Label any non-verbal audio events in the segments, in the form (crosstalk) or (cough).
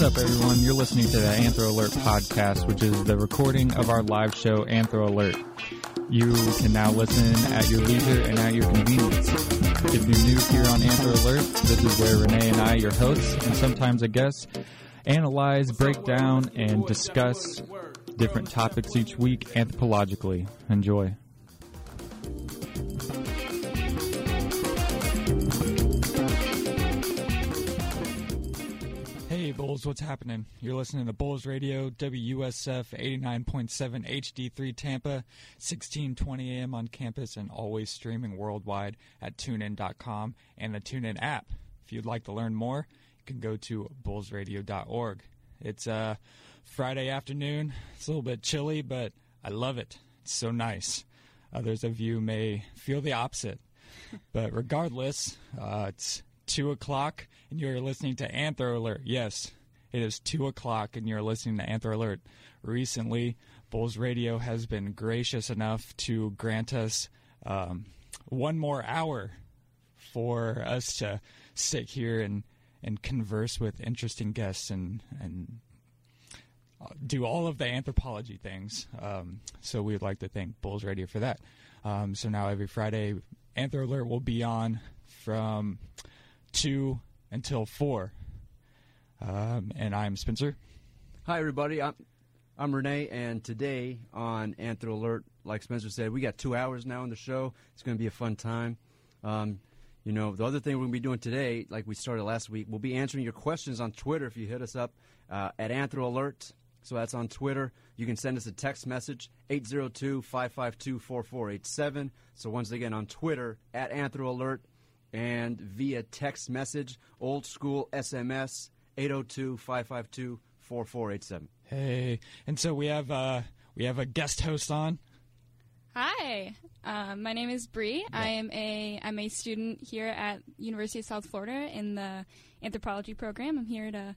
What's up, everyone? You're listening to the Anthro Alert podcast, which is the recording of our live show, Anthro Alert. You can now listen at your leisure and at your convenience. If you're new here on Anthro Alert, this is where Renee and I, your hosts, and sometimes a guest, analyze, break down, and discuss different topics each week anthropologically. Enjoy. Hey, Bulls, what's happening? You're listening to Bulls Radio, WUSF 89.7 HD3 Tampa, 1620 AM on campus, and always streaming worldwide at tunein.com and the TuneIn app. If you'd like to learn more, you can go to bullsradio.org. It's uh, Friday afternoon. It's a little bit chilly, but I love it. It's so nice. Others of you may feel the opposite. (laughs) But regardless, uh, it's 2 o'clock and you're listening to Anthro Alert. Yes, it is 2 o'clock and you're listening to Anthro Alert. Recently, Bulls Radio has been gracious enough to grant us um, one more hour for us to sit here and, and converse with interesting guests and, and uh, do all of the anthropology things. Um, so we would like to thank Bulls Radio for that. Um, so now every Friday, Anthro Alert will be on from 2 until 4. Um, and I'm Spencer. Hi, everybody. I'm I'm Renee, and today on Anthro Alert, like Spencer said, we got two hours now on the show. It's going to be a fun time. Um, you know, the other thing we're going to be doing today, like we started last week, we'll be answering your questions on Twitter if you hit us up uh, at Anthro Alert. So that's on Twitter. You can send us a text message, 802 552 4487. So once again, on Twitter, at Anthro Alert, and via text message, old school SMS, 802 552 4487. Hey, and so we have uh, we have a guest host on. Hi, um, my name is Bree. I am a I'm a student here at University of South Florida in the anthropology program. I'm here to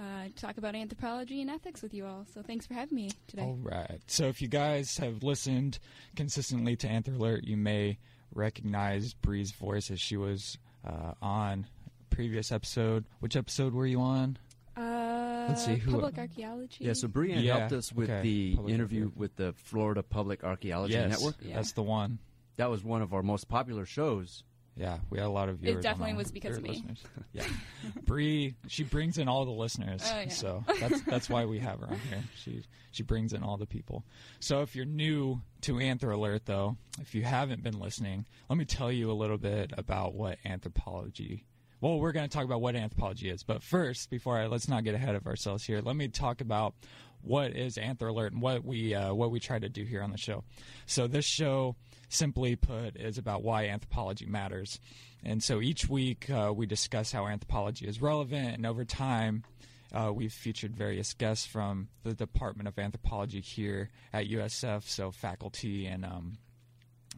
uh, talk about anthropology and ethics with you all. So thanks for having me today. All right. So if you guys have listened consistently to Anthro Alert, you may recognize Bree's voice as she was uh, on previous episode. Which episode were you on? Uh, Let's see, who- public archaeology. Yeah, so Brian Yeah, helped us with okay. the Public interview Archaeology. with the Florida Public Archaeology yes, Network. Yeah. that's the one. That was one of our most popular shows. Yeah, we had a lot of viewers. It definitely was because of me. listeners. Yeah, (laughs) Bree, she brings in all the listeners. Oh, yeah. So that's that's why we have her on here. She she brings in all the people. So if you're new to Anthro Alert, though, if you haven't been listening, let me tell you a little bit about what anthropology. Well, we're going to talk about what anthropology is, but first, before I let's not get ahead of ourselves here. Let me talk about what is Anthro Alert and what we uh, what we try to do here on the show. So this show, simply put, is about why anthropology matters. And so each week uh, we discuss how anthropology is relevant, and over time. Uh, we've featured various guests from the Department of Anthropology here at USF, so faculty and um,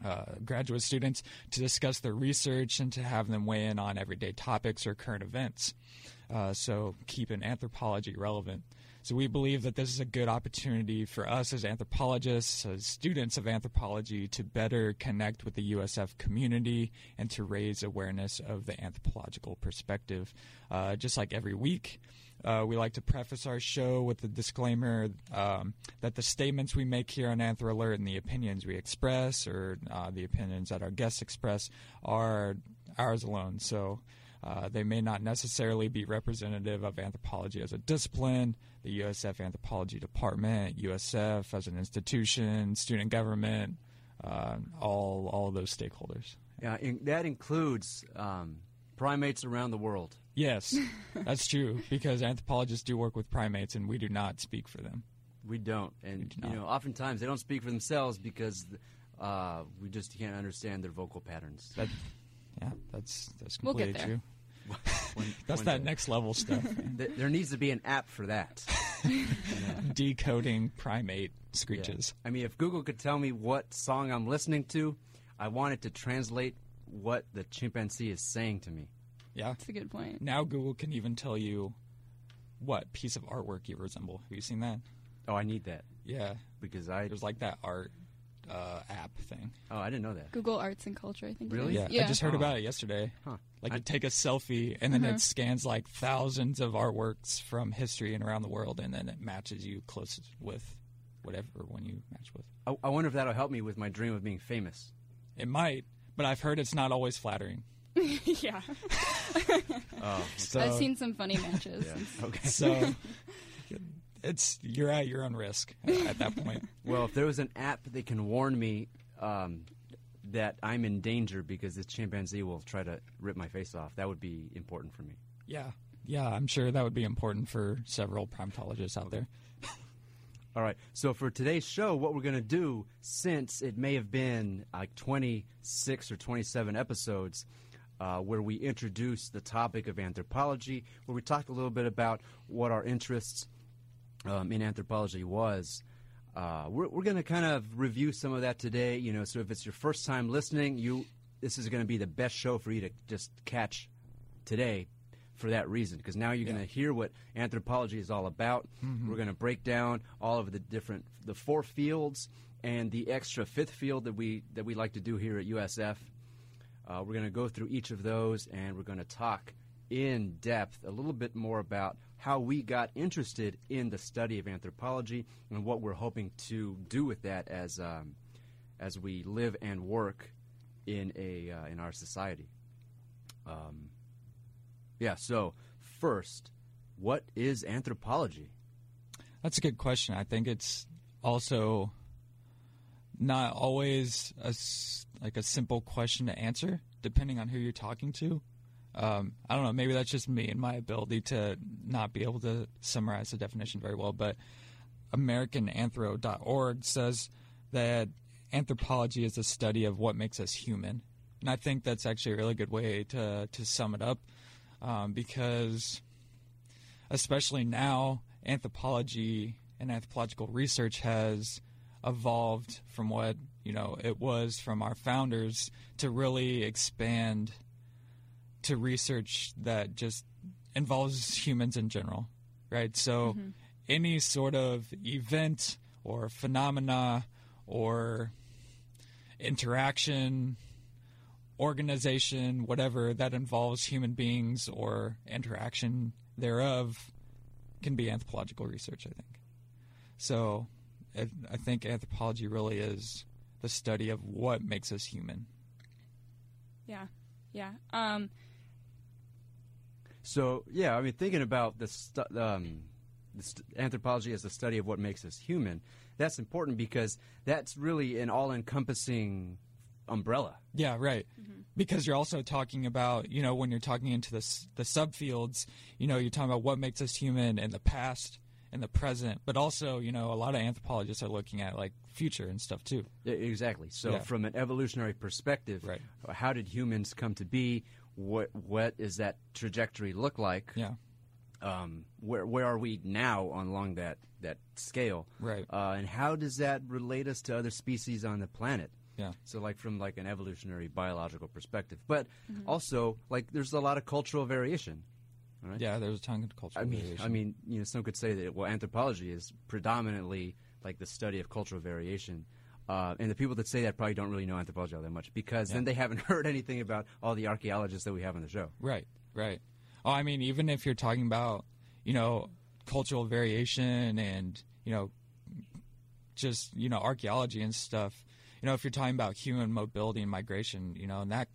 uh, graduate students to discuss their research and to have them weigh in on everyday topics or current events. Uh, so keeping anthropology relevant. So we believe that this is a good opportunity for us as anthropologists, as students of anthropology, to better connect with the USF community and to raise awareness of the anthropological perspective. Uh, just like every week, uh, we like to preface our show with the disclaimer um, that the statements we make here on Anthro Alert and the opinions we express, or uh, the opinions that our guests express, are ours alone. So uh, they may not necessarily be representative of anthropology as a discipline, the USF Anthropology Department, USF as an institution, student government, uh, all all of those stakeholders. Yeah, in, that includes um, primates around the world. Yes, (laughs) that's true because anthropologists do work with primates, and we do not speak for them. We don't, and do you know, oftentimes they don't speak for themselves because uh, we just can't understand their vocal patterns. That, yeah, that's that's We'll completely get there. true. When- (laughs) That's when that the- next level stuff. (laughs) th- there needs to be an app for that. (laughs) Decoding primate Yeah. screeches. I mean, if Google could tell me what song I'm listening to, I want it to translate what the chimpanzee is saying to me. Yeah. That's a good point. Now Google can even tell you what piece of artwork you resemble. Have you seen that? Oh, I need that Yeah. because I. There's like that art uh, app thing. Oh, I didn't know that. Google Arts and Culture, I think. Really? is. Yeah. I just heard Oh. about it yesterday. Huh. Like I- you take a selfie and then it scans like thousands of artworks from history and around the world, and then it matches you closest with whatever one you match with. I, I wonder if that'll help me with my dream of being famous. It might, but I've heard it's not always flattering. (laughs) yeah. Oh, (laughs) So, I've seen some funny matches. (laughs) okay. so it's you're at your own risk at that point. (laughs) Well, if there was an app that can warn me um, that I'm in danger because this chimpanzee will try to rip my face off, that would be important for me. Yeah, yeah, I'm sure that would be important for several primatologists out there. (laughs) All right. So for today's show, what we're going to do, since it may have been like 26 or 27 episodes, uh, where we introduced the topic of anthropology, where we talked a little bit about what our interests um, in anthropology was. Uh, we're we're going to kind of review some of that today. You know, so if it's your first time listening, you this is going to be the best show for you to just catch today for that reason because now you're Yeah. going to hear what anthropology is all about. We're going to break down all of the different the four fields and the extra fifth field that we that we like to do here at USF. Uh, we're going to go through each of those and we're going to talk in depth a little bit more about how we got interested in the study of anthropology and what we're hoping to do with that as um, as we live and work in a uh, in our society. Um, yeah. So first, what is anthropology? That's a good question. I think it's also not always a like a simple question to answer, depending on who you're talking to. Um, I don't know. Maybe that's just me and my ability to not be able to summarize the definition very well. But AmericanAnthro.org says that anthropology is the study of what makes us human, and I think that's actually a really good way to to sum it up, um, because especially now, anthropology and anthropological research has evolved from what you know it was from our founders to really expand to research that just involves humans in general, right? So any sort of event or phenomena or interaction organization, whatever that involves human beings or interaction thereof, can be anthropological research. I think. So, I I think anthropology really is the study of what makes us human. Yeah. Yeah. Um, So yeah, I mean, thinking about the, stu- um, the st- anthropology as the study of what makes us human, that's important because that's really an all-encompassing umbrella. Yeah, right. Because you're also talking about, you know, when you're talking into the s- the subfields, you know, you're talking about what makes us human in the past and the present, but also, you know, a lot of anthropologists are looking at like future and stuff too. E- Exactly. So, Yeah. from an evolutionary perspective, Right. how did humans come to be? What what is that trajectory look like? Yeah, Um, where where are we now along that that scale? right. Uh, and how does that relate us to other species on the planet? Yeah. So, like from like an evolutionary biological perspective, but also like there's a lot of cultural variation. all right? Yeah, there's a ton of cultural I mean, variation. I mean, you know, some could say that well, anthropology is predominantly like the study of cultural variation, uh, and the people that say that probably don't really know anthropology all that much because then they haven't (laughs) heard anything about all the archaeologists that we have on the show. Right, right. Oh, I mean, even if you're talking about, you know, cultural variation and, you know, just, you know, archaeology and stuff, you know, if you're talking about human mobility and migration, you know, and that,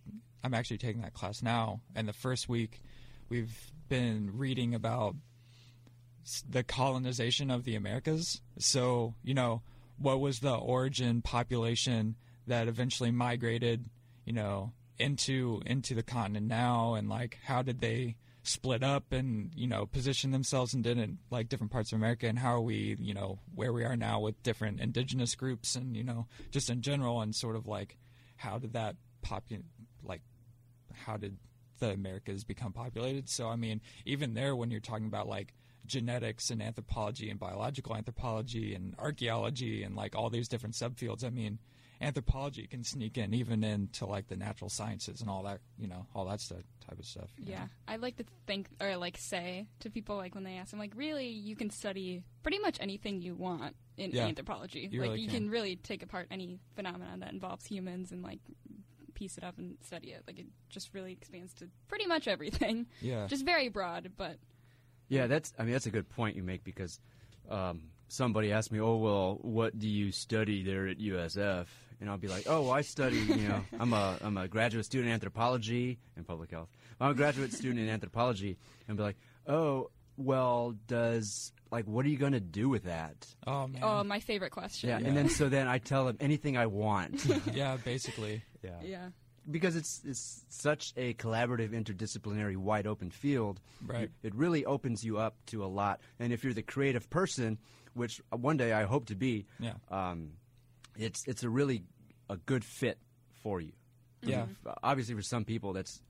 I'm actually taking that class now. And the first week, we've been reading about the colonization of the Americas. So, you know, what was the origin population that eventually migrated, you know, into into the continent now? And like how did they split up and, you know, position themselves and in different like different parts of America? And how are we, you know, where we are now with different indigenous groups and, you know, just in general? And sort of like how did that popu- like how did the Americas become populated. So I mean, even there, when you're talking about like genetics and anthropology and biological anthropology and archaeology and like all these different subfields, I mean, anthropology can sneak in even into like the natural sciences and all that, you know, all that stuff, type of stuff. you know. Yeah, I like to think or like say to people like when they ask, I'm like, really, you can study pretty much anything you want in Yeah, anthropology. you like really you can. can really take apart any phenomenon that involves humans and like piece it up and study it. Like it just really expands to pretty much everything. Yeah. Just very broad, but Yeah, that's. I mean, that's a good point you make because um, somebody asked me, "Oh, well, what do you study there at USF?" And I'll be like, "Oh, well, I study. You know, (laughs) I'm a I'm a graduate student in anthropology and public health. I'm a graduate student in anthropology." And be like, "Oh, well, does like what are you going to do with that?" oh man. oh, my favorite question. Yeah, Yeah. and then so then I tell them anything I want. (laughs) yeah, basically. yeah. Yeah. Because it's it's such a collaborative, interdisciplinary, wide open field. Right. It, it really opens you up to a lot. And if you're the creative person, which one day I hope to be, Yeah. um, it's it's a really a good fit for you. Yeah. F- Obviously, for some people, that's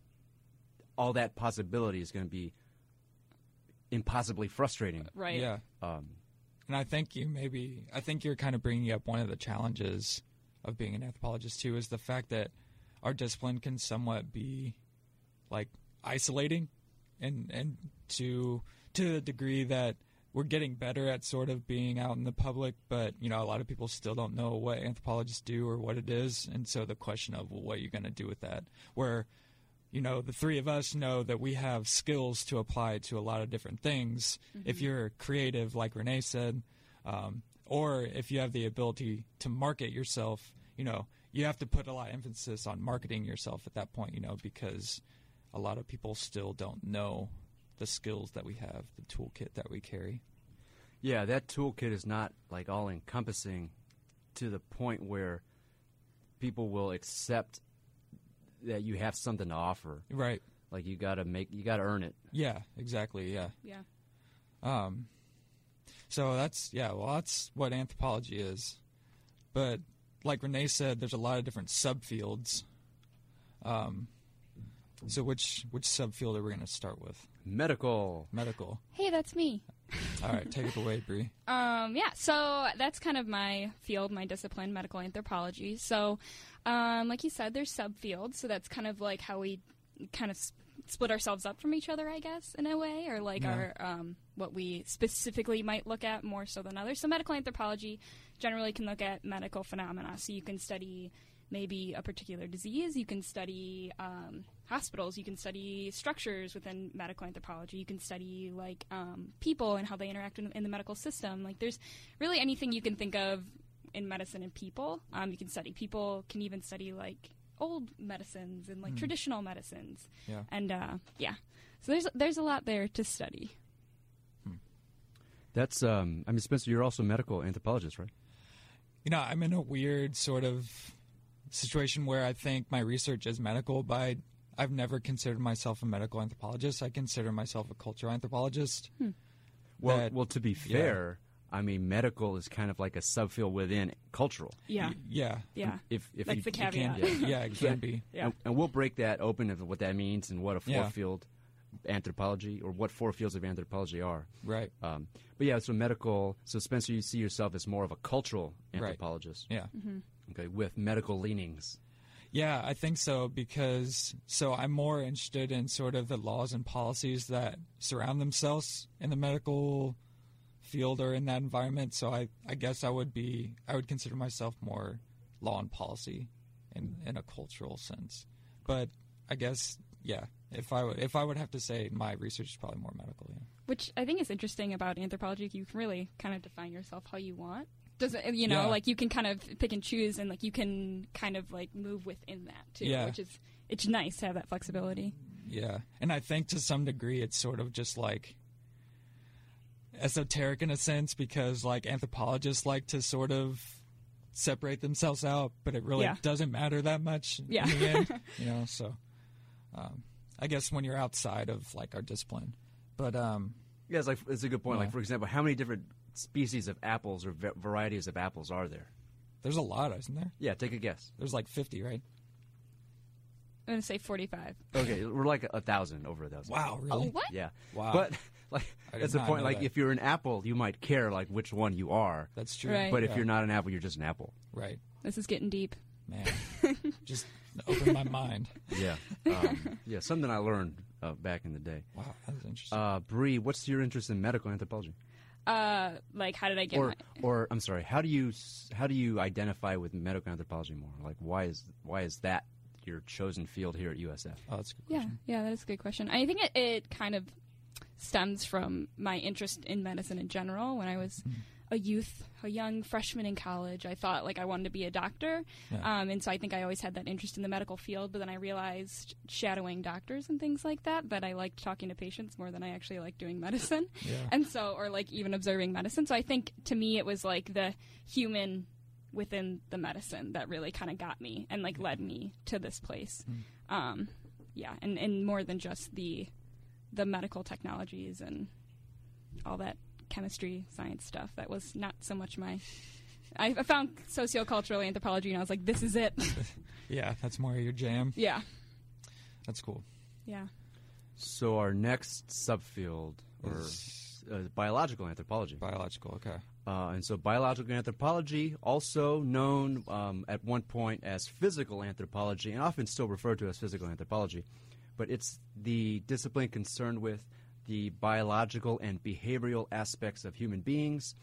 all that possibility is going to be impossibly frustrating. Right. Yeah. Um, And I think you maybe I think you're kind of bringing up one of the challenges of being an anthropologist too is the fact that our discipline can somewhat be like isolating and and to to the degree that we're getting better at sort of being out in the public, but you know a lot of people still don't know what anthropologists do or what it is, and so the question of well, what are you going to do with that? Where you know the three of us know that we have skills to apply to a lot of different things. If you're creative, like Renee said, um, or if you have the ability to market yourself, you know you have to put a lot of emphasis on marketing yourself at that point, you know, because a lot of people still don't know the skills that we have, the toolkit that we carry. yeah, that toolkit is not like all encompassing to the point where people will accept that you have something to offer. Right. Like you got to make, you got to earn it. Yeah, exactly. Yeah. Yeah. Um, so that's yeah. Well, that's what anthropology is. But like Renee said, there's a lot of different subfields. Um, so which which subfield are we going to start with? Medical. Medical. Hey, that's me. All right, take it away, Bree. (laughs) Um, yeah, so that's kind of my field, my discipline, medical anthropology. So, um, like you said, there's subfields, so that's kind of like how we kind of s- split ourselves up from each other, I guess, in a way, or like Yeah. our um, what we specifically might look at more so than others. So, medical anthropology generally can look at medical phenomena. So, you can study maybe a particular disease. You can study um, hospitals. You can study structures within medical anthropology. You can study like um, people and how they interact in, in the medical system. Like there's really anything you can think of in medicine and people. Um, you can study people. Can even study like old medicines and like traditional medicines. Yeah. And uh, yeah, so there's there's a lot there to study. That's, um, I mean, Spencer, you're also a medical anthropologist, right? You know, I'm in a weird sort of situation where I think my research is medical, but I, I've never considered myself a medical anthropologist. I consider myself a cultural anthropologist. Hmm. Well, That- well, to be yeah. fair, I mean, medical is kind of like a subfield within cultural. Yeah, Y- yeah. yeah. If, if That's you, the It can caveat. be. Yeah, it can be. Yeah. And, and we'll break that open of what that means and what a Yeah. Four field anthropology or what four fields of anthropology are. Right. Um, but yeah, so medical. So Spencer, you see yourself as more of a cultural Right. anthropologist, Yeah. okay, with medical leanings. Yeah, I think so because so I'm more interested in sort of the laws and policies that surround themselves in the medical field or in that environment. So I, I guess I would be I would consider myself more law and policy in in a cultural sense. But I guess yeah, if I would if I would have to say my research is probably more medical. Yeah. Which I think is interesting about anthropology. You can really kind of define yourself how you want. Does it, you know, Yeah. like you can kind of pick and choose, and like you can kind of like move within that too. Yeah. Which is it's nice to have that flexibility. Yeah, and I think to some degree it's sort of just like esoteric in a sense because like anthropologists like to sort of separate themselves out, but it really Yeah. doesn't matter that much Yeah. in the end, (laughs) you know. So, um, I guess when you're outside of like our discipline, but um, Yeah, it's like it's a good point. Yeah. Like for example, how many different species of apples or va- varieties of apples are there? there's a lot, isn't there? Yeah, take a guess. There's like 50, right? I'm gonna say 45. Okay, we're like a thousand, over a thousand. Wow, really? Oh, what? Yeah. Wow. But like I did that's the point. Like that. if you're an apple, you might care like which one you are. That's true. Right. But if Yeah. you're not an apple, you're just an apple. right, This is getting deep. man, (laughs) just open my mind. (laughs) Yeah. Um, yeah. Something I learned uh, back in the day. Wow, that's interesting. Uh, Bree, what's your interest in medical anthropology? Uh, like how did I get Or, my? or I'm sorry, how do you how do you identify with medical anthropology more? Like, why is why is that your chosen field here at USF? Oh, that's a good Yeah, question. yeah, that is a good question. I think it, it kind of stems from my interest in medicine in general. When I was Mm. A youth, a young freshman in college, I thought like I wanted to be a doctor, Yeah. um, and so I think I always had that interest in the medical field. But then I realized shadowing doctors and things like that that I liked talking to patients more than I actually liked doing medicine, Yeah. (laughs) and so or like even observing medicine. So I think to me it was like the human within the medicine that really kind of got me and like led me to this place. Mm. Um, yeah, and, and more than just the the medical technologies and all that chemistry science stuff. That was not so much my. I, I found sociocultural anthropology and I was like, this is it. (laughs) Yeah, that's more your jam. yeah, That's cool. yeah. So our next subfield or Is uh, biological anthropology. biological. Okay. Uh, and so, biological anthropology, also known um, at one point as physical anthropology, and often still referred to as physical anthropology, but it's the discipline concerned with the biological and behavioral aspects of human beings,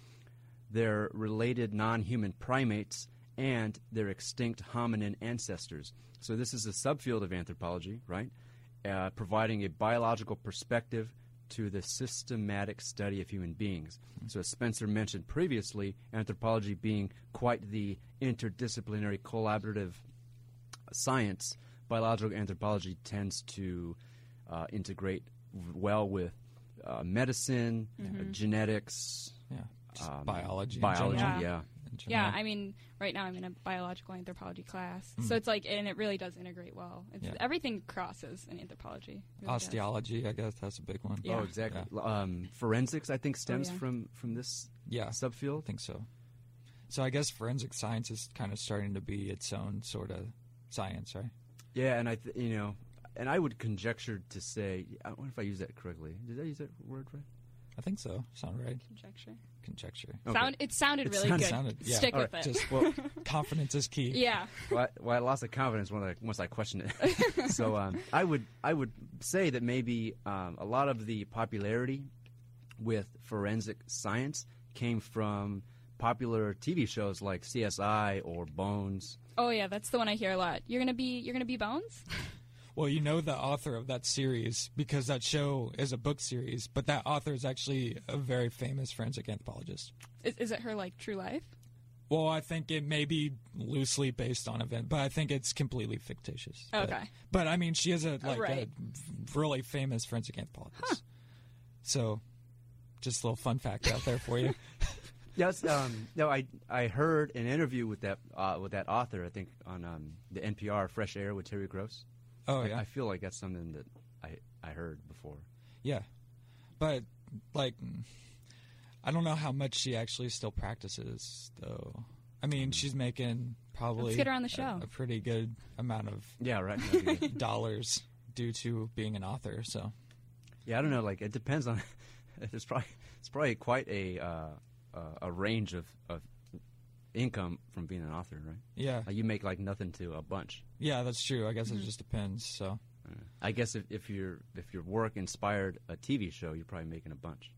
their related non human primates, and their extinct hominin ancestors. So, this is a subfield of anthropology, right? Uh, providing a biological perspective to the systematic study of human beings. So, as Spencer mentioned previously, anthropology being quite the interdisciplinary collaborative science, biological anthropology tends to uh, integrate well with uh, medicine, uh, genetics, Yeah. Um, biology. biology, general. yeah. Yeah. I mean, right now I'm in a biological anthropology class, Mm. so it's like, and it really does integrate well. It's, Yeah. Everything crosses in anthropology. It really does. Osteology, I guess that's a big one. Yeah. Oh, exactly. Um, forensics, I think, stems Oh, yeah. from from this Yeah, I subfield. think so. So I guess forensic science is kind of starting to be its own sort of science, right? Yeah, and I, th- you know, and I would conjecture to say, I wonder if I use that correctly. Did I use that word right? I think so. Sound right? Conjecture. Conjecture. Okay. Sound. It sounded It really sounded- good. sounded- yeah. Stick All with right, it. Just Well, (laughs) confidence is key. yeah. well, I, well, I lost the confidence when I, once I questioned it. (laughs) so um, I would I would say that maybe um, a lot of the popularity with forensic science came from popular TV shows like CSI or Bones. Oh yeah, that's the one I hear a lot. You're gonna be you're gonna be Bones. (laughs) Well, you know the author of that series because that show is a book series, but that author is actually a very famous forensic anthropologist. Is, is it her like true life? Well, I think it may be loosely based on event, but I think it's completely fictitious. But- Okay. But, I mean, she is a like right. a really famous forensic anthropologist. So, just a little fun fact out there for you. (laughs) Yes, um, no, I I heard an interview with that uh, with that author. I think on um, the NPR Fresh Air with Terry Gross. Oh I- yeah, I feel like that's something that I I heard before. yeah. But like, I don't know how much she actually still practices, though. I mean, she's making probably Let's get her on the a- show. A, pretty good amount of Yeah, right. That'd be good. (laughs) dollars due to being an author. So yeah, I don't know. Like it depends on. (laughs) It's probably it's probably quite a uh, uh, a range of, of income from being an author, right? yeah, Like you make like nothing to a bunch. yeah, that's true. I guess Mm-hmm. it just depends. So I guess if, if your if your work inspired a TV show, you're probably making a bunch.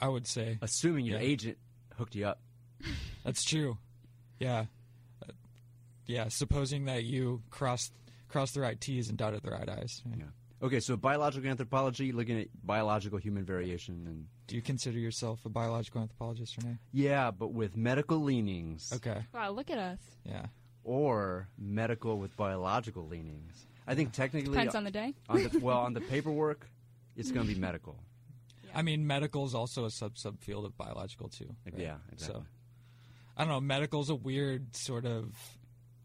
I would say Assuming your Yeah. agent hooked you up. (laughs) That's true. Yeah. Uh, yeah, supposing that you crossed crossed the right T's and dotted the right I's. Yeah. Okay, so biological anthropology, looking at biological human variation, and Do you consider yourself a biological anthropologist, or Renee? yeah, but with medical leanings, Okay. Wow, look at us. Yeah. or medical with biological leanings. I think technically, Depends on the day. on the, well, on the paperwork, it's going to be (laughs) medical. I mean, medical is also a sub subfield of biological too. right? Yeah, exactly. So I don't know. Medical's a weird sort of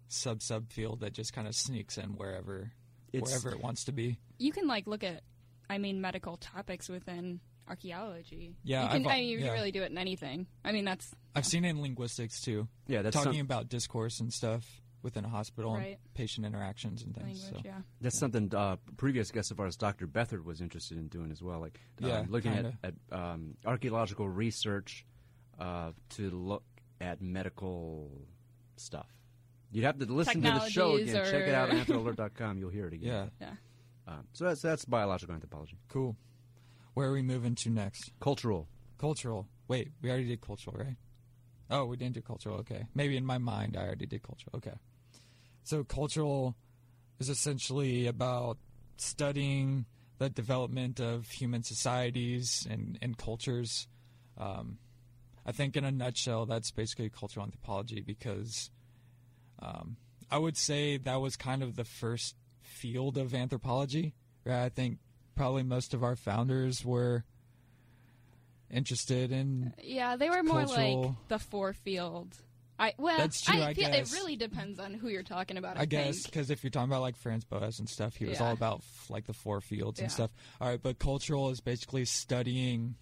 sub subfield that just kind of sneaks in wherever It's- wherever it wants to be. You can like look at, I mean, medical topics within archaeology. Yeah, you can, I've- mean, you yeah. can really do it in anything. I mean, that's I've seen it in linguistics too, Yeah, that's talking some- about discourse and stuff within a hospital Right. and patient interactions and things. language. so. Yeah. That's something uh, previous guest of ours, Dr. Bethard, was interested in doing as well. Like, um, Yeah, looking kinda. at, at um, archaeological research uh, to look at medical stuff. You'd have to listen to the show Technologies again. Check it out or- on anthroalert.com. You'll hear it again. Yeah, Yeah. Um, so that's that's biological anthropology. cool. Where are we moving to next? Cultural. Cultural. Wait, we already did cultural, right? Oh, we didn't do cultural. Okay, maybe in my mind I already did cultural. Okay, so cultural. is essentially about studying the development of human societies and, and cultures. Um, I think, in a nutshell, that's basically cultural anthropology because um, I would say that was kind of the first field of anthropology. Right? I think probably most of our founders were interested in. Yeah, they were more Cultural- like the four field. I well, That's true, I feel guess. it really depends on who you're talking about. I, I guess because if you're talking about like Franz Boas and stuff, he was Yeah. all about f- like the four fields and stuff. All right, but cultural is basically studying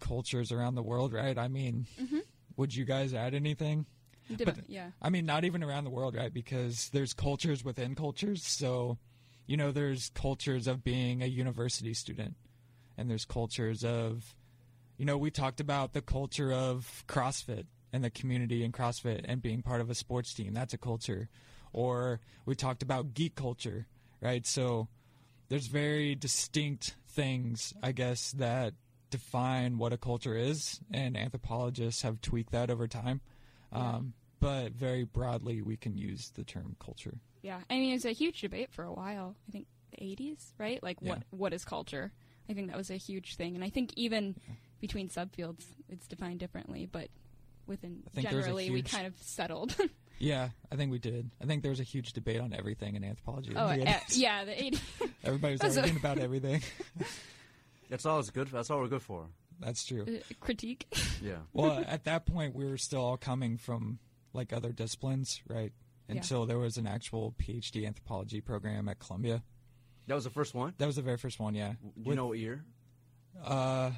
cultures around the world, right? I mean, Mhm. would you guys add anything? But- yeah, I mean, not even around the world, right? Because there's cultures within cultures. So, you know, there's cultures of being a university student, and there's cultures of, you know, we talked about the culture of CrossFit and the community in CrossFit and being part of a sports team. That's a culture. Or we talked about geek culture, right? So there's very distinct things, I guess, that define what a culture is, and anthropologists have tweaked that over time. Um, but very broadly, we can use the term culture. yeah. I mean, it was a huge debate for a while. I think the '80s, right? Like, what what is culture? I think that was a huge thing, and I think even between subfields, it's defined differently. But within I think there was generally, we kind of settled. (laughs) Yeah, I think we did. I think there was a huge debate on everything in anthropology. in oh, the uh, yeah, the '80s. (laughs) Everybody was That's arguing about everything. That's (laughs) all it's good. That's all we're good for. That's true. uh, critique. (laughs) Yeah. Well, at that point, we were still all coming from like other disciplines, right? Yeah. Until there was an actual PhD anthropology program at Columbia. That was the first one. That was the very first one, yeah. Do you With- know what year? Uh,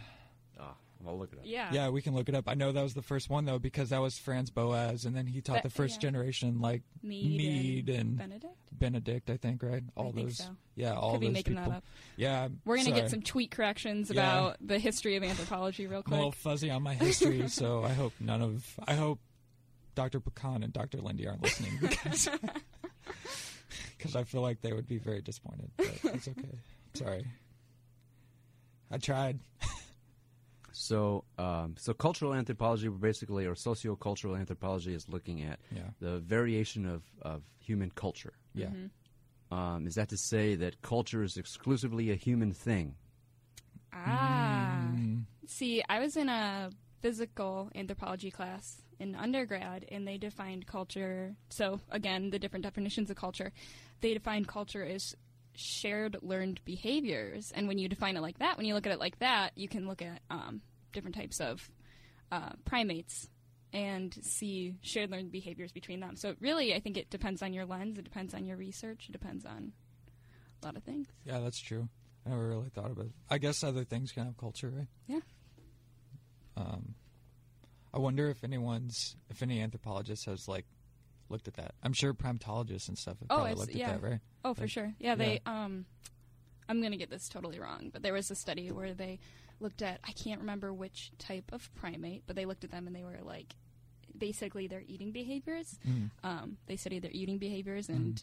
I'll look it up. Yeah. yeah, we can look it up. I know that was the first one though because that was Franz Boas, and then he taught That- the first yeah. generation like Mead, Mead and, and Benedict. Benedict, I think, right? All I think those, so. yeah, all Could be those making people. that up. Yeah, We're gonna sorry. get some tweet corrections Yeah. about the history of anthropology real quick. I'm a little fuzzy on my history, so I hope none of I hope Dr. Pecan and Dr. Lindy aren't listening (laughs) (laughs) because because I feel like they would be very disappointed. But it's okay. Sorry, I tried. (laughs) So, um, so cultural anthropology, basically, or sociocultural anthropology, is looking at Yeah, the variation of, of human culture. yeah, Mhm. Um, is that to say that culture is exclusively a human thing? Ah. Mm, See, I was in a physical anthropology class in undergrad, and they defined culture. So, again, the different definitions of culture. They defined culture as shared learned behaviors. And when you define it like that, when you look at it like that, you can look at um, different types of uh, primates and see shared learned behaviors between them. So, really, I think it depends on your lens, it depends on your research, it depends on a lot of things. yeah, that's true. I never really thought about it. I guess other things can have culture, right? Yeah. Um, I wonder if anyone's if any anthropologist has like looked at that. I'm sure primatologists and stuff have Oh, probably looked yeah. at that, right? Oh, for Like, sure. Yeah, they. Um, I'm gonna get this totally wrong, but there was a study where they looked at. I can't remember which type of primate, but they looked at them and they were like, basically their eating behaviors. Mm. Um, they studied their eating behaviors, and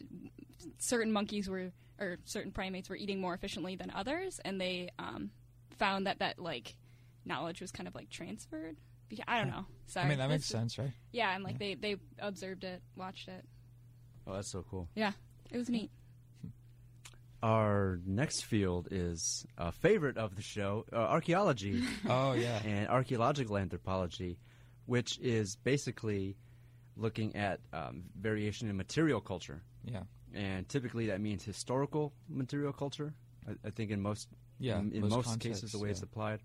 certain monkeys were or certain primates were eating more efficiently than others, and they um, found that that like knowledge was kind of like transferred. Beca- I don't know. Sorry. I mean, that makes This- sense, right? Yeah, and like they they observed it, watched it. Oh, that's so cool. Yeah, it was neat. Our next field is a favorite of the show, uh, archaeology (laughs) Oh yeah. and archaeological anthropology, which is basically looking at um, variation in material culture. Yeah. And typically that means historical material culture. I, I think in most Yeah. in, in most, contexts, cases the way it's applied.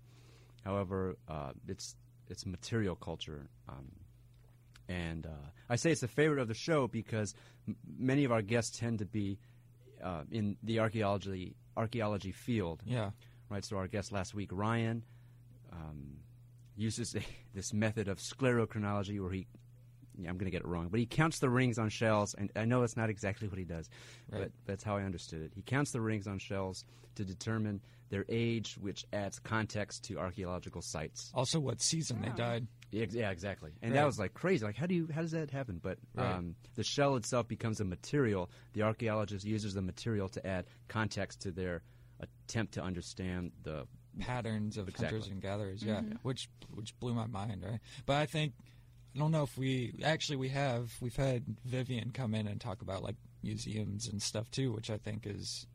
However, uh, it's it's material culture, um, and uh, I say it's a favorite of the show because m- many of our guests tend to be uh, in the archaeology archaeology field, Yeah. right? So our guest last week, Ryan, um, uses a, (laughs) this method of sclerochronology where he. Yeah, I'm going to get it wrong, but he counts the rings on shells, and I know that's not exactly what he does, Right. but that's how I understood it. He counts the rings on shells to determine their age, which adds context to archaeological sites. Also, what season they died? Yeah, yeah, exactly. And Right. that was like crazy. Like, how do you, how does that happen? But Right. um, the shell itself becomes a material. The archaeologist uses the material to add context to their attempt to understand the. patterns of Exactly. hunters and gatherers. Yeah, Mhm. which which blew my mind, right? But I think I don't know if we actually we have we've had Vivian come in and talk about like museums and stuff too, which I think is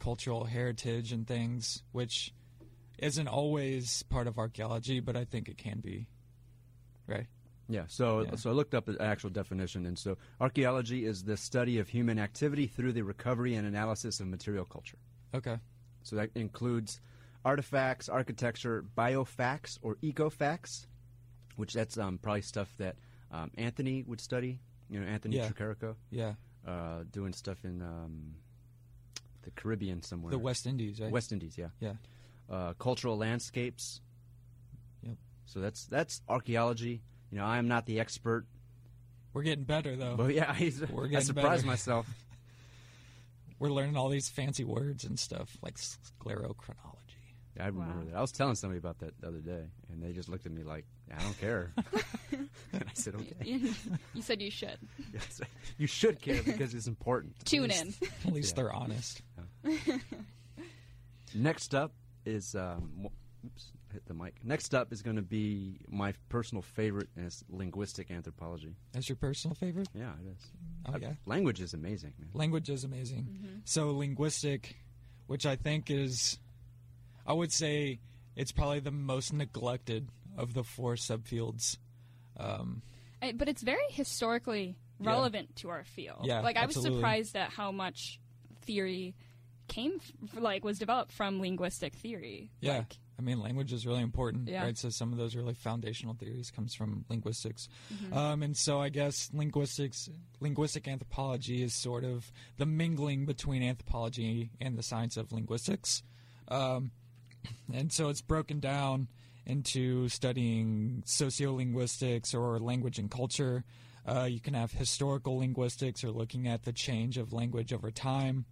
cultural heritage and things, which isn't always part of archaeology, but I think it can be. Right. Yeah, so Yeah. so I looked up the actual definition, and so archaeology is the study of human activity through the recovery and analysis of material culture. Okay. So that includes artifacts, architecture, biofacts or ecofacts, which that's um, probably stuff that um, Anthony would study. You know, Anthony Yeah. Tricarico, Yeah. uh, doing stuff in um, the Caribbean somewhere. The West Indies, right? West Indies, yeah. Yeah. Uh, cultural landscapes. Yep. So that's that's archaeology. You know, I am not the expert, We're getting better though. but yeah, (laughs) I, We're I surprised better. myself. (laughs) We're learning all these fancy words and stuff like sclerochronology. Yeah, I remember Wow. that. I was telling somebody about that the other day, and they just looked at me like, "I don't care." and (laughs) I said, "Okay." you you said you should Yes. you should care because it's important. tune in. At least Yeah. they're honest. Next up is, um, oops, hit the mic. Next up is going to be my personal favorite, and it's linguistic anthropology. That's your personal favorite? Yeah, it is. Oh Uh, yeah. Language is amazing, man. Language is amazing. Mm-hmm. So linguistic, which I think is, I would say, it's probably the most neglected of the four subfields. Um, I- but it's very historically Yeah. relevant to our field. Yeah, like I was surprised at how much theory came f- like was developed from linguistic theory. Yeah. Like, I mean, language is really important, Yeah. right? So some of those really foundational theories comes from linguistics, Mm-hmm. um, and so I guess linguistics, linguistic anthropology is sort of the mingling between anthropology and the science of linguistics, um, and so it's broken down into studying sociolinguistics or language and culture. Uh, you can have historical linguistics or looking at the change of language over time,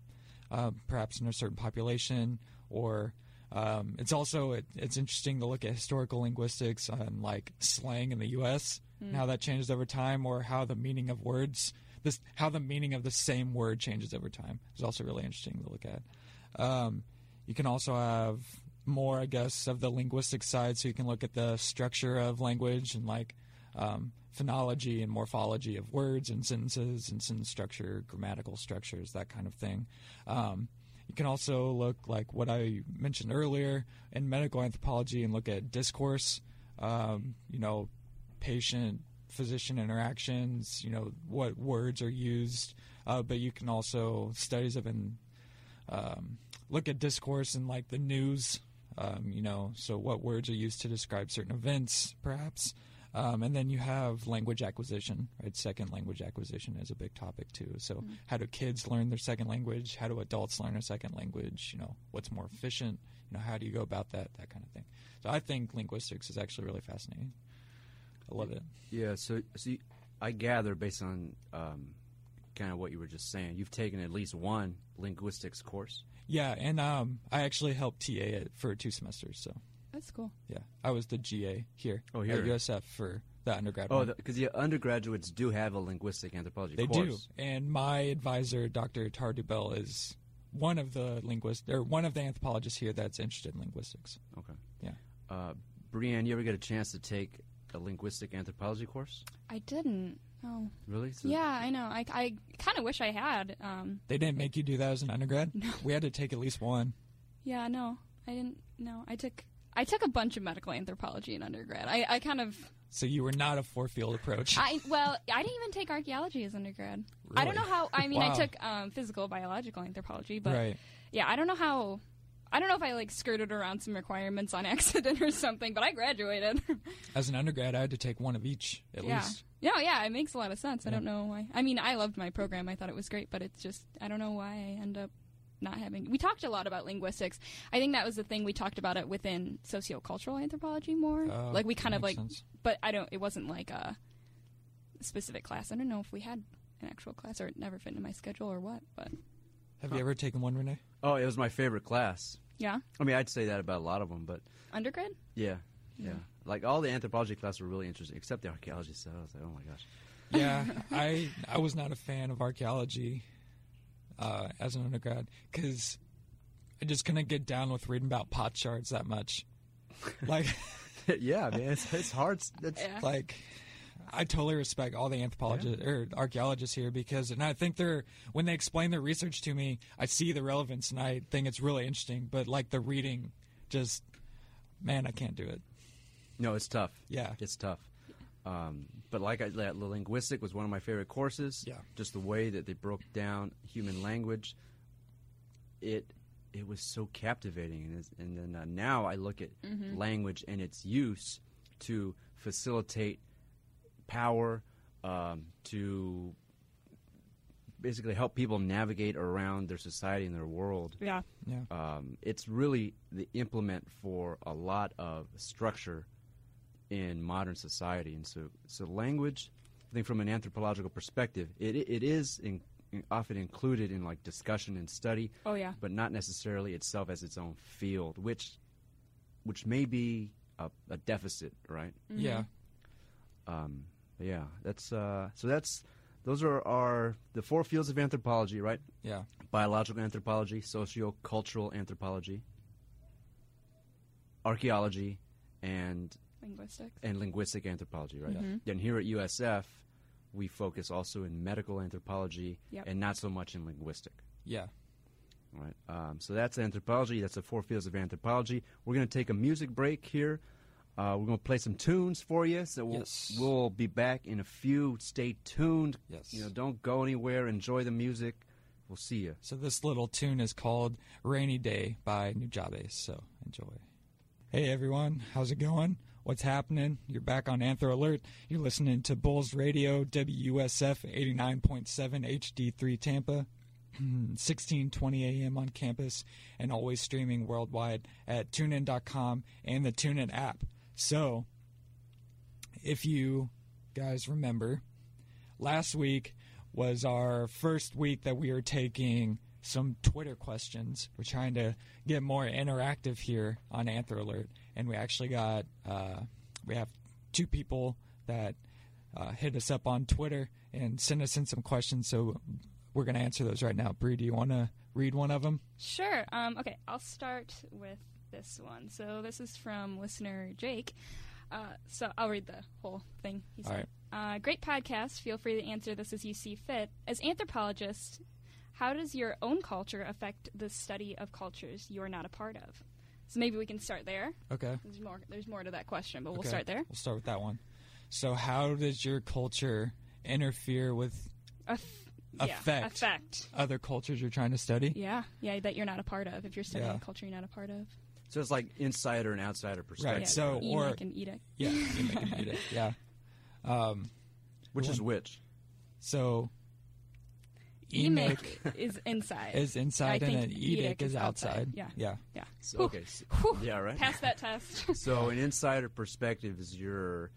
uh, perhaps in a certain population, or um, it's also it, it's interesting to look at historical linguistics on like slang in the U.S. and how that changes over time, or how the meaning of words, this how the meaning of the same word changes over time. is also really interesting to look at. Um, you can also have more, I guess, of the linguistic side, so you can look at the structure of language and like um, phonology and morphology of words and sentences and sentence structure, grammatical structures, that kind of thing. Um, you can also look like what I mentioned earlier in medical anthropology and look at discourse, um, you know, patient physician interactions, you know, what words are used. Uh, but you can also, studies have been, um, look at discourse in like the news, um, you know, so what words are used to describe certain events, perhaps. Um, and then you have language acquisition, right? Second language acquisition is a big topic too. So, how do kids learn their second language? How do adults learn a second language? You know, what's more efficient? You know, how do you go about that? That kind of thing. So, I think linguistics is actually really fascinating. I love it. Yeah, so, so you, I gather based on um, kind of what you were just saying, you've taken at least one linguistics course. Yeah, and um, I actually helped TA it for two semesters. So, that's cool. yeah, I was the GA here, Oh, here. at USF for the undergrad. Oh, one. because the undergraduates do have a linguistic anthropology They course. do, and my advisor, Dr. Tardubel, is one of the linguists or one of the anthropologists here that's interested in linguistics. Okay. Yeah. Uh, Brianne, you ever get a chance to take a linguistic anthropology course? I didn't. Oh, Really? So- yeah, I know. I, I kind of wish I had. Um, They didn't make you do that as an undergrad. (laughs) No. We had to take at least one. yeah, no, I didn't. No, I took I took a bunch of medical anthropology in undergrad. I, I kind of So you were not a four field approach. I well, I didn't even take archaeology as undergrad. I don't know how. I mean, I took um, physical biological anthropology, but right. yeah, I don't know how. I don't know if I like skirted around some requirements on (laughs) accident or something, but I graduated. (laughs) As an undergrad, I had to take one of each at yeah. least. No, yeah, yeah, it makes a lot of sense. I don't know why. I mean, I loved my program. I thought it was great, but it's just I don't know why I end up not having. We talked a lot about linguistics. I think that was the thing we talked about it within sociocultural anthropology more. Oh, like we kind of like, sense. but I don't. It wasn't like a specific class. I don't know if we had an actual class or it never fit into my schedule or what. But Have you ever taken one, Renee? Oh, it was my favorite class. yeah, I mean, I'd say that about a lot of them, but undergrad. yeah, yeah. Like all the anthropology classes were really interesting, except the archaeology stuff. I was like, oh my gosh. Yeah, I I was not a fan of archaeology uh, as an undergrad because I just couldn't get down with reading about pot shards that much. (laughs) Like, yeah, man, it's, it's hard. It's, Yeah. like I totally respect all the anthropologists or archaeologists here because, and I think they're when they explain their research to me, I see the relevance and I think it's really interesting. But like the reading, just man, I can't do it. No, it's tough. Yeah. it's tough. Um, but like I, that, linguistic was one of my favorite courses. Yeah. just the way that they broke down human language, it it was so captivating. And, and then uh, now I look at language and its use to facilitate power, um, to basically help people navigate around their society and their world Yeah. Yeah, um, it's really the implement for a lot of structure in modern society. And so, so language, I think from an anthropological perspective, it, it is in, often included in like discussion and study, Oh yeah. but not necessarily itself as its own field, which, which may be a, a deficit, right? yeah, Um, yeah, that's uh, so that's those are our the four fields of anthropology, right? yeah, biological anthropology, socio-cultural anthropology, archaeology, and Linguistics. and linguistic anthropology, right? Mhm. Then here at USF, we focus also in medical anthropology Yep. and not so much in linguistic. yeah. Right. Um, so that's anthropology. That's the four fields of anthropology. We're going to take a music break here. Uh, we're going to play some tunes for you. So we'll, Yes. we'll be back in a few. Stay tuned. Yes. You know, don't go anywhere. Enjoy the music. We'll see you. So this little tune is called "Rainy Day" by Nujabes. So enjoy. Hey everyone, how's it going? What's happening? You're back on Anthro Alert. You're listening to Bulls Radio, WUSF 89.7 HD3 Tampa, (clears throat) 1620 AM on campus, and always streaming worldwide at tunein.com and the TuneIn app. So, if you guys remember, last week was our first week that we were taking some Twitter questions. We're trying to get more interactive here on Anthro Alert, and we actually got uh, we have two people that uh, hit us up on Twitter and sent us in some questions. So we're going to answer those right now. Bree, do you want to read one of them? Sure. Um, okay, I'll start with this one. So this is from listener Jake. Uh, so I'll read the whole thing. He All said, uh, "Great podcast. Feel free to answer this as you see fit. As anthropologists, how does your own culture affect the study of cultures you are not a part of?" So maybe we can start there. Okay. There's more. There's more to that question, but we'll Okay. start there. We'll start with that one. So, how does your culture interfere with Aff- Affect. Yeah, affect. other cultures you're trying to study? Yeah, yeah, that you're not a part of. If you're studying Yeah. a culture you're not a part of. So it's like insider and outsider perspective, Right, so- or- like an etic. Yeah, you an etic. Yeah. (laughs) Um, which is which? so, Emic emic is inside. is inside I and think an etic is outside. Yeah. Yeah. yeah. So, okay. s- Whew. Yeah, right. Pass that test. (laughs) (laughs) So an insider perspective is you're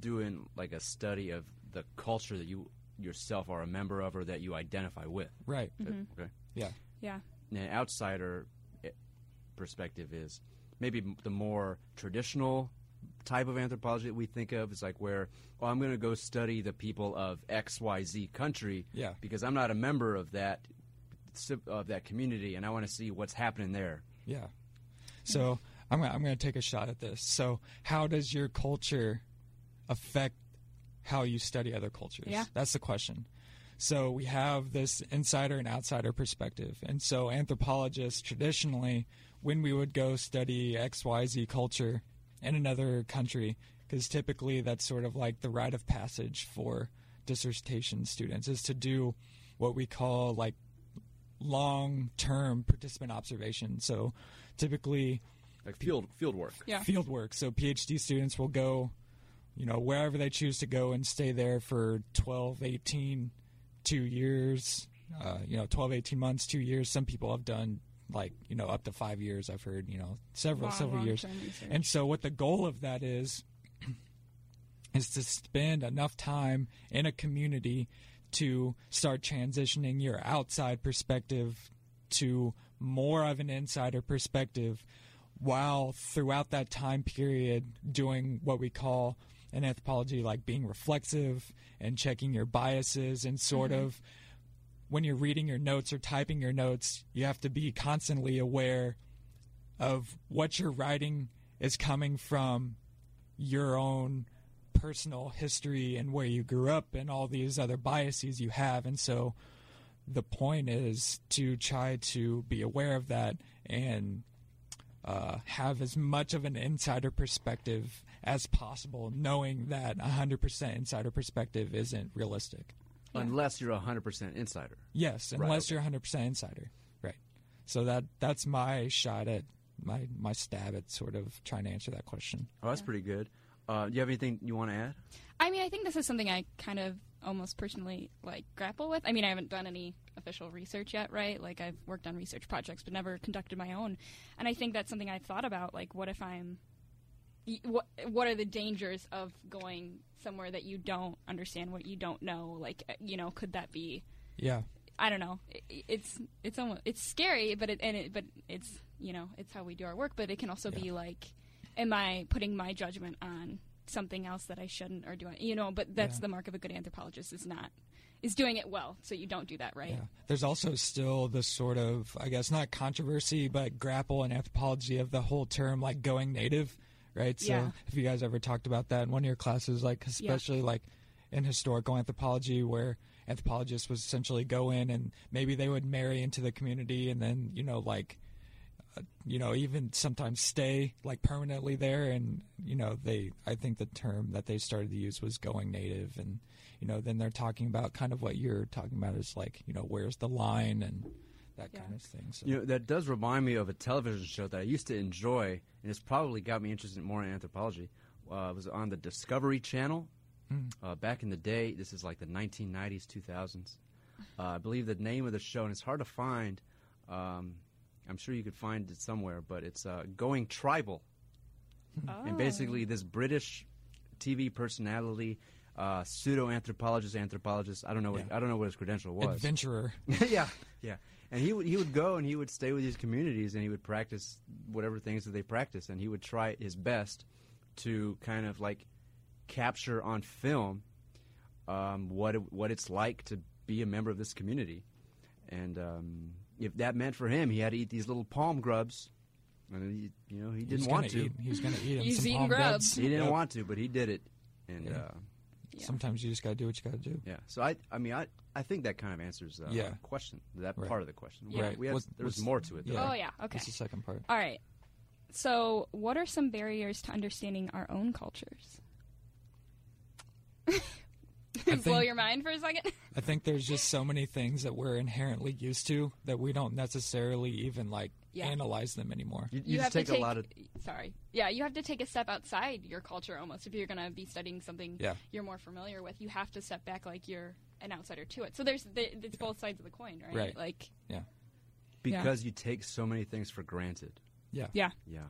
doing like a study of the culture that you yourself are a member of or that you identify with. Right. Mhm. Okay. Yeah. Yeah. And an outsider eh, perspective is maybe the more traditional type of anthropology that we think of is like where oh I'm going to go study the people of XYZ country Yeah. because I'm not a member of that of that community and I want to see what's happening there. Yeah. So I'm gonna, I'm going to take a shot at this. So how does your culture affect how you study other cultures? Yeah. That's the question. So we have this insider and outsider perspective. And so anthropologists traditionally, when we would go study XYZ culture in another country, because typically that's sort of like the rite of passage for dissertation students, is to do what we call like long term participant observation. So typically Like field field work. Yeah. field work. So PhD students will go, you know, wherever they choose to go and stay there for 12, 18, two years, uh, you know, 12, 18 months, two years. Some people have done like, you know, up to five years. I've heard, you know, several, several years. And so, what the goal of that is, (clears throat) is to spend enough time in a community to start transitioning your outside perspective to more of an insider perspective, while throughout that time period doing what we call in anthropology like being reflexive and checking your biases and sort of when you're reading your notes or typing your notes, you have to be constantly aware of what you're writing is coming from your own personal history and where you grew up and all these other biases you have. And so the point is to try to be aware of that and uh, have as much of an insider perspective as possible, knowing that 100% insider perspective isn't realistic. Yeah. Unless you're a 100% insider. Yes, Right, unless okay. you're 100% insider. Right. So that that's my shot at my my stab at sort of trying to answer that question. Oh, that's Yeah. pretty good. Uh, do you have anything you want to add? I mean, I think this is something I kind of almost personally like grapple with. I mean, I haven't done any official research yet, right? Like I've worked on research projects, but never conducted my own. And I think that's something I've thought about. Like, what if I'm y- what what are the dangers of going somewhere that you don't understand, what you don't know? Like, uh, you know, could that be? Yeah. I don't know. I- It's it's almost it's scary, but it and it but it's you know it's how we do our work. But it can also be like, am I putting my judgment on something else that I shouldn't or do I you know? But that's Yeah. the mark of a good anthropologist is not is doing it well, so you don't do that, right? Yeah. There's also still this sort of, I guess, not controversy, but grapple in anthropology of the whole term like going native, right? So Yeah. if you guys ever talked about that in one of your classes, like especially like in historical anthropology, where anthropologists would essentially go in and maybe they would marry into the community and then, you know, like, uh, you know, even sometimes stay like permanently there. And, you know, they, I think the term that they started to use was going native. And, you know, then they're talking about kind of what you're talking about is like, you know, where's the line and that Yeah. kind of thing. So, You know, that does remind me of a television show that I used to enjoy, and it's probably got me interested more in anthropology. Uh, it was on the Discovery Channel Mm. uh, back in the day. This is like the 1990s, 2000s. Uh, I believe the name of the show, and it's hard to find. Um, I'm sure you could find it somewhere, but it's uh, Going Tribal. Oh. (laughs) And basically, this British TV personality, uh, pseudo anthropologist, anthropologist. I don't know. What, Yeah. I don't know what his credential was. adventurer. (laughs) (laughs) yeah, yeah. And he would he would go and he would stay with these communities and he would practice whatever things that they practice and he would try his best to kind of like capture on film um, what it, what it's like to be a member of this community. And um, if that meant for him, he had to eat these little palm grubs. And he, you know, he didn't gonna want to. Eat, was going to eat him He's some eating palm grubs. grubs. He didn't Yep. want to, but he did it. And Yeah. uh, Yeah. Sometimes you just got to do what you got to do. yeah, so I, I mean, I, I think that kind of answers uh, Yeah. the question, that Right. part of the question. Yeah. Right. We have, What- there's more to it. though. yeah. Oh yeah. Okay. That's the second part. All right. So, what are some barriers to understanding our own cultures? (laughs) (laughs) Blow your mind for a second. I think there's just so many things that we're inherently used to that we don't necessarily even like Yeah. analyze them anymore. You, you, have just take, to take a lot of sorry yeah you have to take a step outside your culture almost if you're going to be studying something Yeah. you're more familiar with you have to step back like you're an outsider to it so there's the, it's both sides of the coin right, Right. like yeah, because you take so many things for granted. Yeah. yeah Yeah.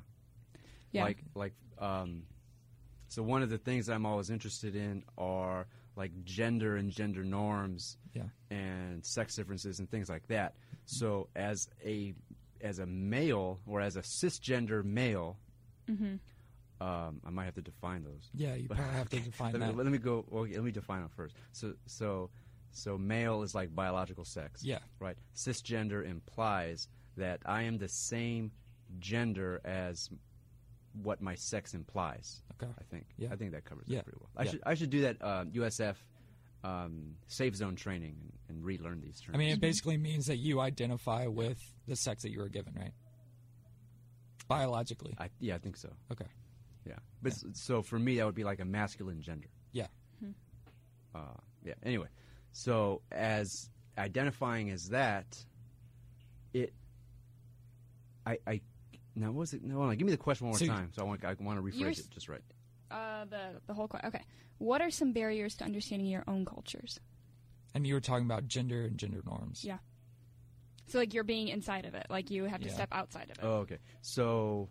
yeah Like like um so one of the things I'm always interested in are like gender and gender norms Yeah. and sex differences and things like that. So as a as a male or as a cisgender male, mm-hmm. um, I might have to define those. Yeah, you probably have to (laughs) define let, me, that. let me go. Okay, let me define them first. So, so, so male is like biological sex. Yeah. Right. Cisgender implies that I am the same gender as what my sex implies. Okay. I think. Yeah. I think that covers Yeah. it pretty well. I Yeah. should I should do that uh, USF um, safe zone training and, and relearn these terms. I mean, it basically means that you identify with the sex that you were given, right? Biologically. I, yeah, I think so. Okay. Yeah. But s- so for me, that would be like a masculine gender. Yeah. Uh, yeah. Anyway, so as identifying as that, it, I, I, now what was it? No, no, give me the question one more So time. So I want, I want to rephrase it just right. Uh, the the whole que- okay what are some barriers to understanding your own cultures And you were talking about gender and gender norms. Yeah. so like you're being inside of it like you have to Yeah. step outside of it Oh, okay. So,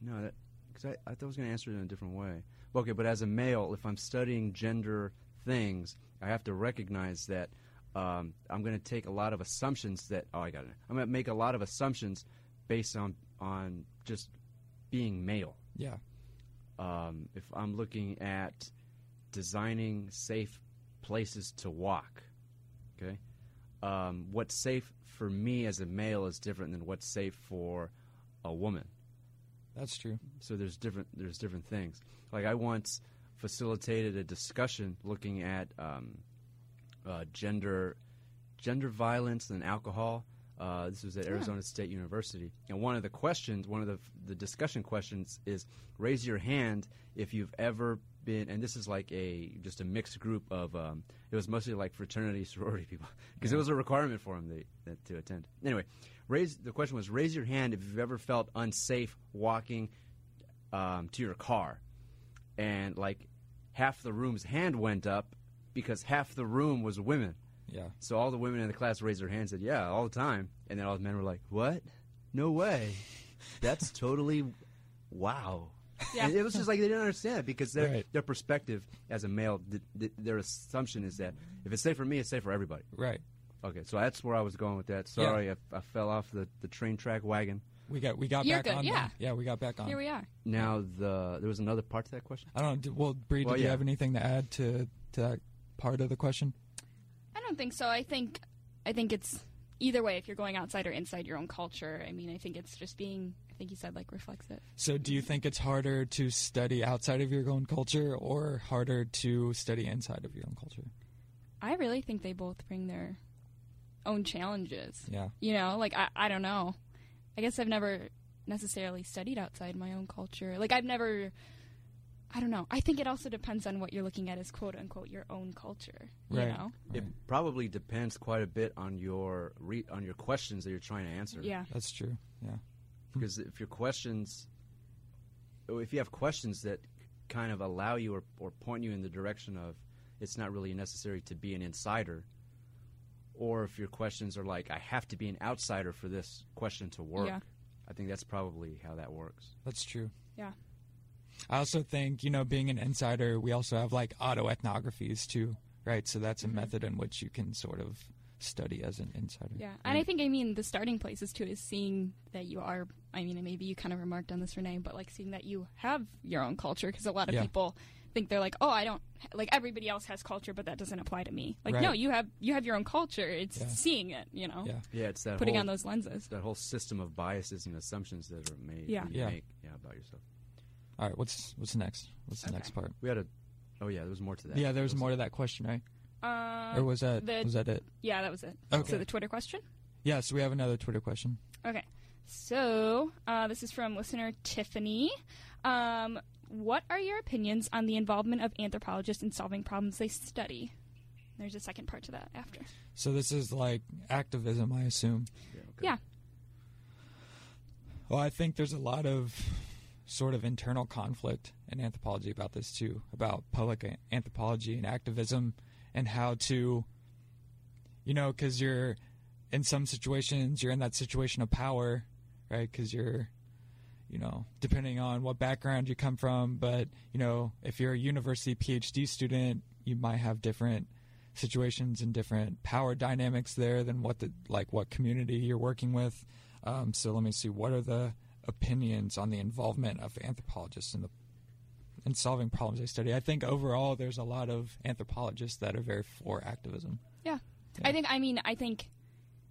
no, that because I, I thought I was going to answer it in a different way. Okay, but as a male, if I'm studying gender things, I have to recognize that um, I'm going to take a lot of assumptions that oh, I got it. I'm going to make a lot of assumptions based on on just being male. Yeah. Um, if I'm looking at designing safe places to walk, okay, um, what's safe for me as a male is different than what's safe for a woman. That's true. So there's different there's different things. Like I once, facilitated a discussion looking at um, uh, gender gender violence and alcohol. Uh, this was at Arizona State University, and one of the questions, one of the the discussion questions is raise your hand if you've ever been, and this is like a just a mixed group of. Um, it was mostly like fraternity (laughs) sorority people because it was a requirement for them to, to attend. Anyway, raise the question was raise your hand if you've ever felt unsafe walking um, to your car, and like half the room's hand went up because half the room was women. Yeah. So all the women in the class raised their hands and said, "Yeah, all the time." And then all the men were like, "What? No way! That's (laughs) totally wow." Yeah. And it was just like they didn't understand it because their Right. their perspective as a male, th- th- their assumption is that if it's safe for me, it's safe for everybody. Right. Okay, so that's where I was going with that. Sorry, I, I fell off the, the train track wagon. We got we got You're back good, on. yeah. then. Yeah, we got back on. Here we are. Now the there was another part to that question. I don't know. Did, well, Bree, Well, did you have anything to add to to that part of the question? I don't think so. I think I think it's either way if you're going outside or inside your own culture. I mean, I think it's just being I think you said like reflexive. So, do you think it's harder to study outside of your own culture or harder to study inside of your own culture? I really think they both bring their own challenges. Yeah. You know, like I I don't know. I guess I've never necessarily studied outside my own culture. Like I've never I don't know. I think it also depends on what you're looking at as quote unquote your own culture. You Right. know? Right. It probably depends quite a bit on your re- on your questions that you're trying to answer. Yeah. That's true. Yeah. because if your questions oh, if you have questions that kind of allow you or, or point you in the direction of it's not really necessary to be an insider or if your questions are like i have to be an outsider for this question to work Yeah. i think that's probably how that works That's true. Yeah. I also think, you know, being an insider, we also have like autoethnographies too, right? So that's a Mm-hmm. method in which you can sort of study as an insider. Yeah, and I think I mean the starting places too is seeing that you are. I mean, and maybe you kind of remarked on this, Renee, but like seeing that you have your own culture because a lot of Yeah. people think they're like, oh, I don't like everybody else has culture, but that doesn't apply to me. Like, no, you have you have your own culture. It's Yeah. seeing it, you know, Yeah. yeah it's that putting whole, on those lenses. that whole system of biases and assumptions that are made Yeah. Yeah. make yeah about yourself All right. What's what's next? What's the Okay. next part? we had a oh yeah there was more to that Yeah, there was There more to that question, right? Uh, or was that the- was that it? yeah, that was it. Okay. So the Twitter question. Yeah. So we have another Twitter question. Okay. So, uh, this is from listener Tiffany. Um, what are your opinions on the involvement of anthropologists in solving problems they study? There's a second part to that after. So this is like activism, I assume. yeah, okay. Yeah. Well, I think there's a lot of sort of internal conflict in anthropology about this too, about public anthropology and activism and how to, you know, because you're in some situations, you're in that situation of power, right? Because you're, you know, depending on what background you come from, but, you know, if you're a university PhD student, you might have different situations and different power dynamics there than what the like what community you're working with. Um, so let me see. What are the opinions on the involvement of anthropologists in the in solving problems they study? I think overall there's a lot of anthropologists that are very for activism. Yeah. Yeah. I think, I mean, I think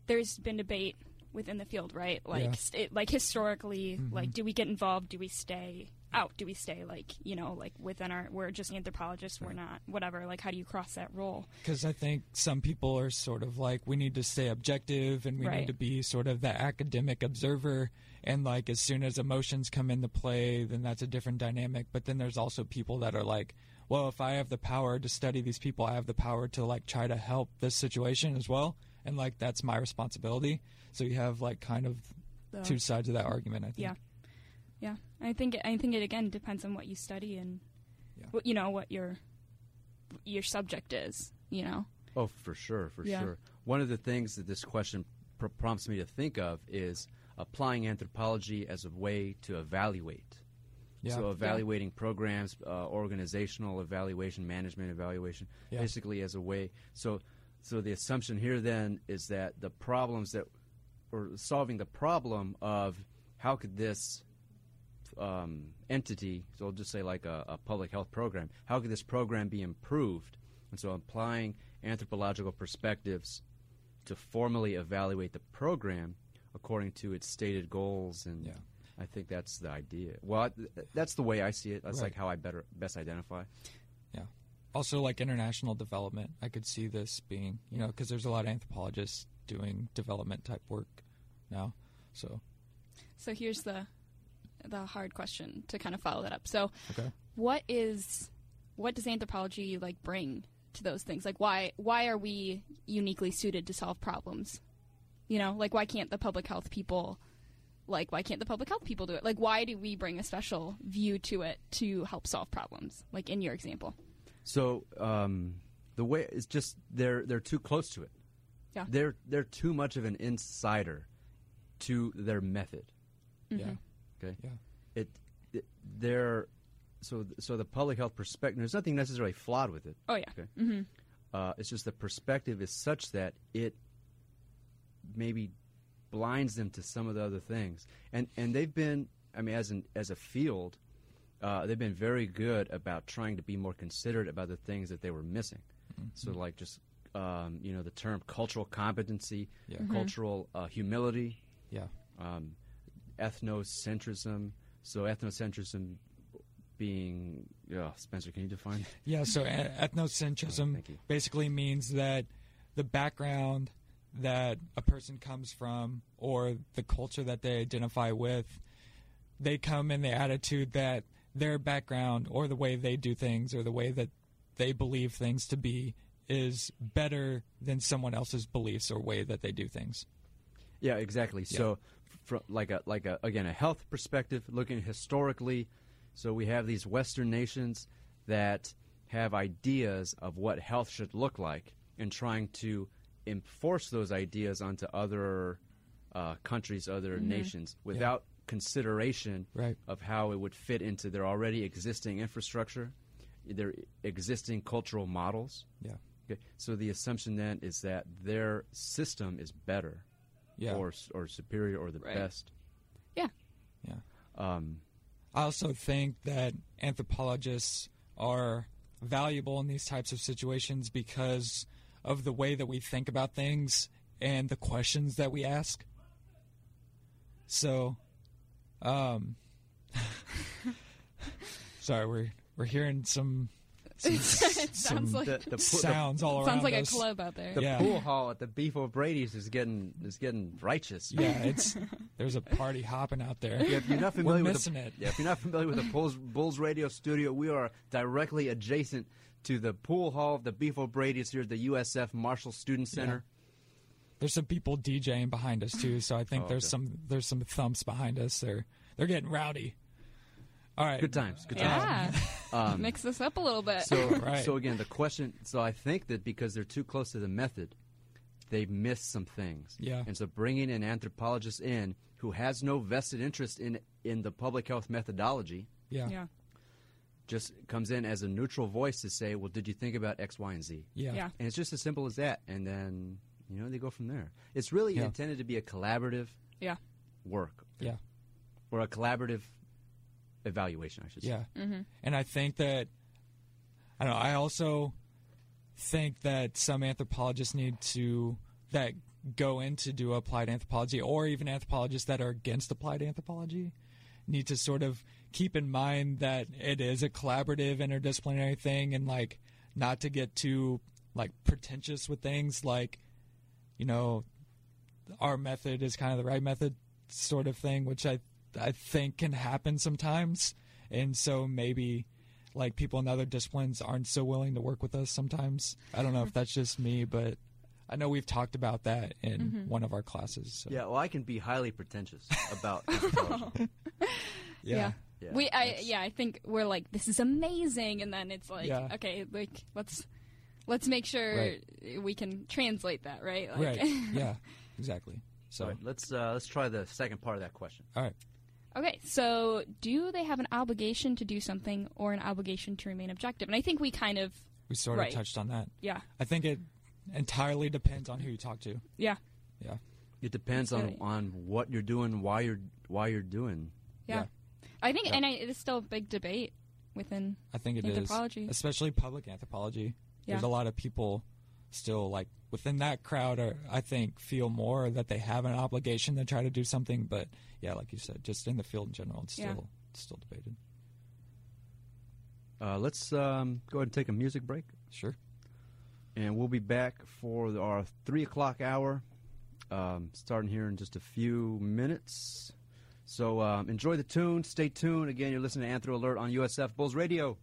there's been debate within the field, right? Like, Yeah. st- like historically, Mhm. like, do we get involved? Do we stay out? Do we stay, like, you know, like within our, we're just anthropologists, we're not, whatever. Like, how do you cross that role? Because I think some people are sort of like we need to stay objective and we Right. need to be sort of the academic observer. And like as soon as emotions come into play, then that's a different dynamic. But then there's also people that are like, well, if I have the power to study these people, I have the power to like try to help this situation as well. And like that's my responsibility. So you have like kind of The- two sides of that argument. I think. Yeah. Yeah, I think I think it again depends on what you study and Yeah. what you know what your your subject is. You know, Oh, for sure, for Yeah. sure. One of the things that this question pr- prompts me to think of is applying anthropology as a way to evaluate. Yeah. So, evaluating programs, uh, organizational evaluation, management evaluation, Yeah. basically as a way. So, so the assumption here then is that the problems that, or solving the problem of how could this um, entity, so I'll just say like a, a public health program, how could this program be improved? And so applying anthropological perspectives to formally evaluate the program according to its stated goals and Yeah. I think that's the idea. Well, th- that's the way I see it. That's Right. like how I better best identify. Yeah. Also, like international development, I could see this being, you know, because there's a lot of anthropologists doing development type work now. So, So here's the the hard question to kind of follow that up. So okay. what is what does anthropology like bring to those things? Like why why are we uniquely suited to solve problems? You know, like why can't the public health people like why can't the public health people do it? Like why do we bring a special view to it to help solve problems? Like in your example. So um, the way it's just they're they're too close to it. Yeah. They're they're too much of an insider to their method. Yeah. Okay. Yeah. It, it they're so so the public health perspective. There's nothing necessarily flawed with it. Oh yeah. Okay. hmm Uh, it's just the perspective is such that it maybe blinds them to some of the other things. And and they've been, I mean, as an as a field, uh, they've been very good about trying to be more considerate about the things that they were missing. So like just um, you know the term cultural competency, Yeah. cultural uh, humility, Yeah. um, ethnocentrism. So ethnocentrism being, yeah, Spencer, can you define? Yeah, so e- (laughs) ethnocentrism thank you. basically means that the background that a person comes from or the culture that they identify with, they come in the attitude that their background or the way they do things or the way that they believe things to be is better than someone else's beliefs or way that they do things. Yeah, exactly. So, from like a like a again a health perspective, looking historically, so we have these Western nations that have ideas of what health should look like, and trying to enforce those ideas onto other uh, countries, other nations, without consideration Right. of how it would fit into their already existing infrastructure, their existing cultural models. Yeah. Okay. So the assumption then is that their system is better Yeah. or or superior or the Right. best. Yeah. yeah. Um, I also think that anthropologists are valuable in these types of situations because of the way that we think about things and the questions that we ask. So, um, (laughs) sorry, we're we're hearing some, (laughs) some, it some sounds like the, the, po- sounds all around sounds like a club out there. the, the Yeah. pool hall at the Beef O'Brady's is getting is getting righteous. Yeah, it's there's a party hopping out there. Yeah, if you're not We're familiar with missing the, it. Yeah, if you're not familiar with the Bulls, Bulls Radio Studio, we are directly adjacent to the pool hall of the Beef O'Brady's here at the USF Marshall Student Center. There's some people DJing behind us too, so I think Oh, there's okay. some there's some thumps behind us. They're they're getting rowdy. All right, Good times, good times. yeah. (laughs) Um, Mix this up a little bit. So, (laughs) Right. so again, the question. So I think that because they're too close to the method, they miss some things. Yeah. And so bringing an anthropologist in who has no vested interest in in the public health methodology Yeah, yeah, yeah. Just comes in as a neutral voice to say, "Well, did you think about X, Y, and Z?" yeah, Yeah. And it's just as simple as that. And then you know they go from there. It's really Yeah. intended to be a collaborative Yeah. work yeah, or a collaborative evaluation, I should say. yeah. Mm-hmm. And I think that I don't know. I also think that some anthropologists need to that go in to do applied anthropology, or even anthropologists that are against applied anthropology, need to sort of keep in mind that it is a collaborative, interdisciplinary thing, and like not to get too like pretentious with things, like you know, our method is kind of the right method, sort of thing, which I I think can happen sometimes, and so maybe like people in other disciplines aren't so willing to work with us sometimes. I don't know if that's just me, but I know we've talked about that in mm-hmm. one of our classes. So. Yeah, well, I can be highly pretentious about (laughs) anthropology. Yeah. Yeah, we, I, yeah, I think we're like, this is amazing, and then it's like, Yeah. okay, like let's let's make sure Right. we can translate that, right? Like, Right. (laughs) yeah. Exactly. So. All right, let's uh, let's try the second part of that question. All right. okay, so do they have an obligation to do something or an obligation to remain objective? And I think we kind of, We sort Right. of touched on that. yeah, I think it entirely depends on who you talk to. yeah, Yeah. It depends on, on what you're doing, why you're why you're doing. yeah. Yeah. I think, Yeah. and I, it is still a big debate within. I think it is, Anthropology. especially public anthropology. There's a lot of people still like within that crowd are I think feel more that they have an obligation to try to do something, but yeah, like you said, just in the field in general, it's Yeah. still it's still debated. Uh, let's um, go ahead and take a music break, Sure. and we'll be back for our three o'clock hour, um, starting here in just a few minutes. So um, enjoy the tune. Stay tuned. Again, you're listening to Anthro Alert on USF Bulls Radio.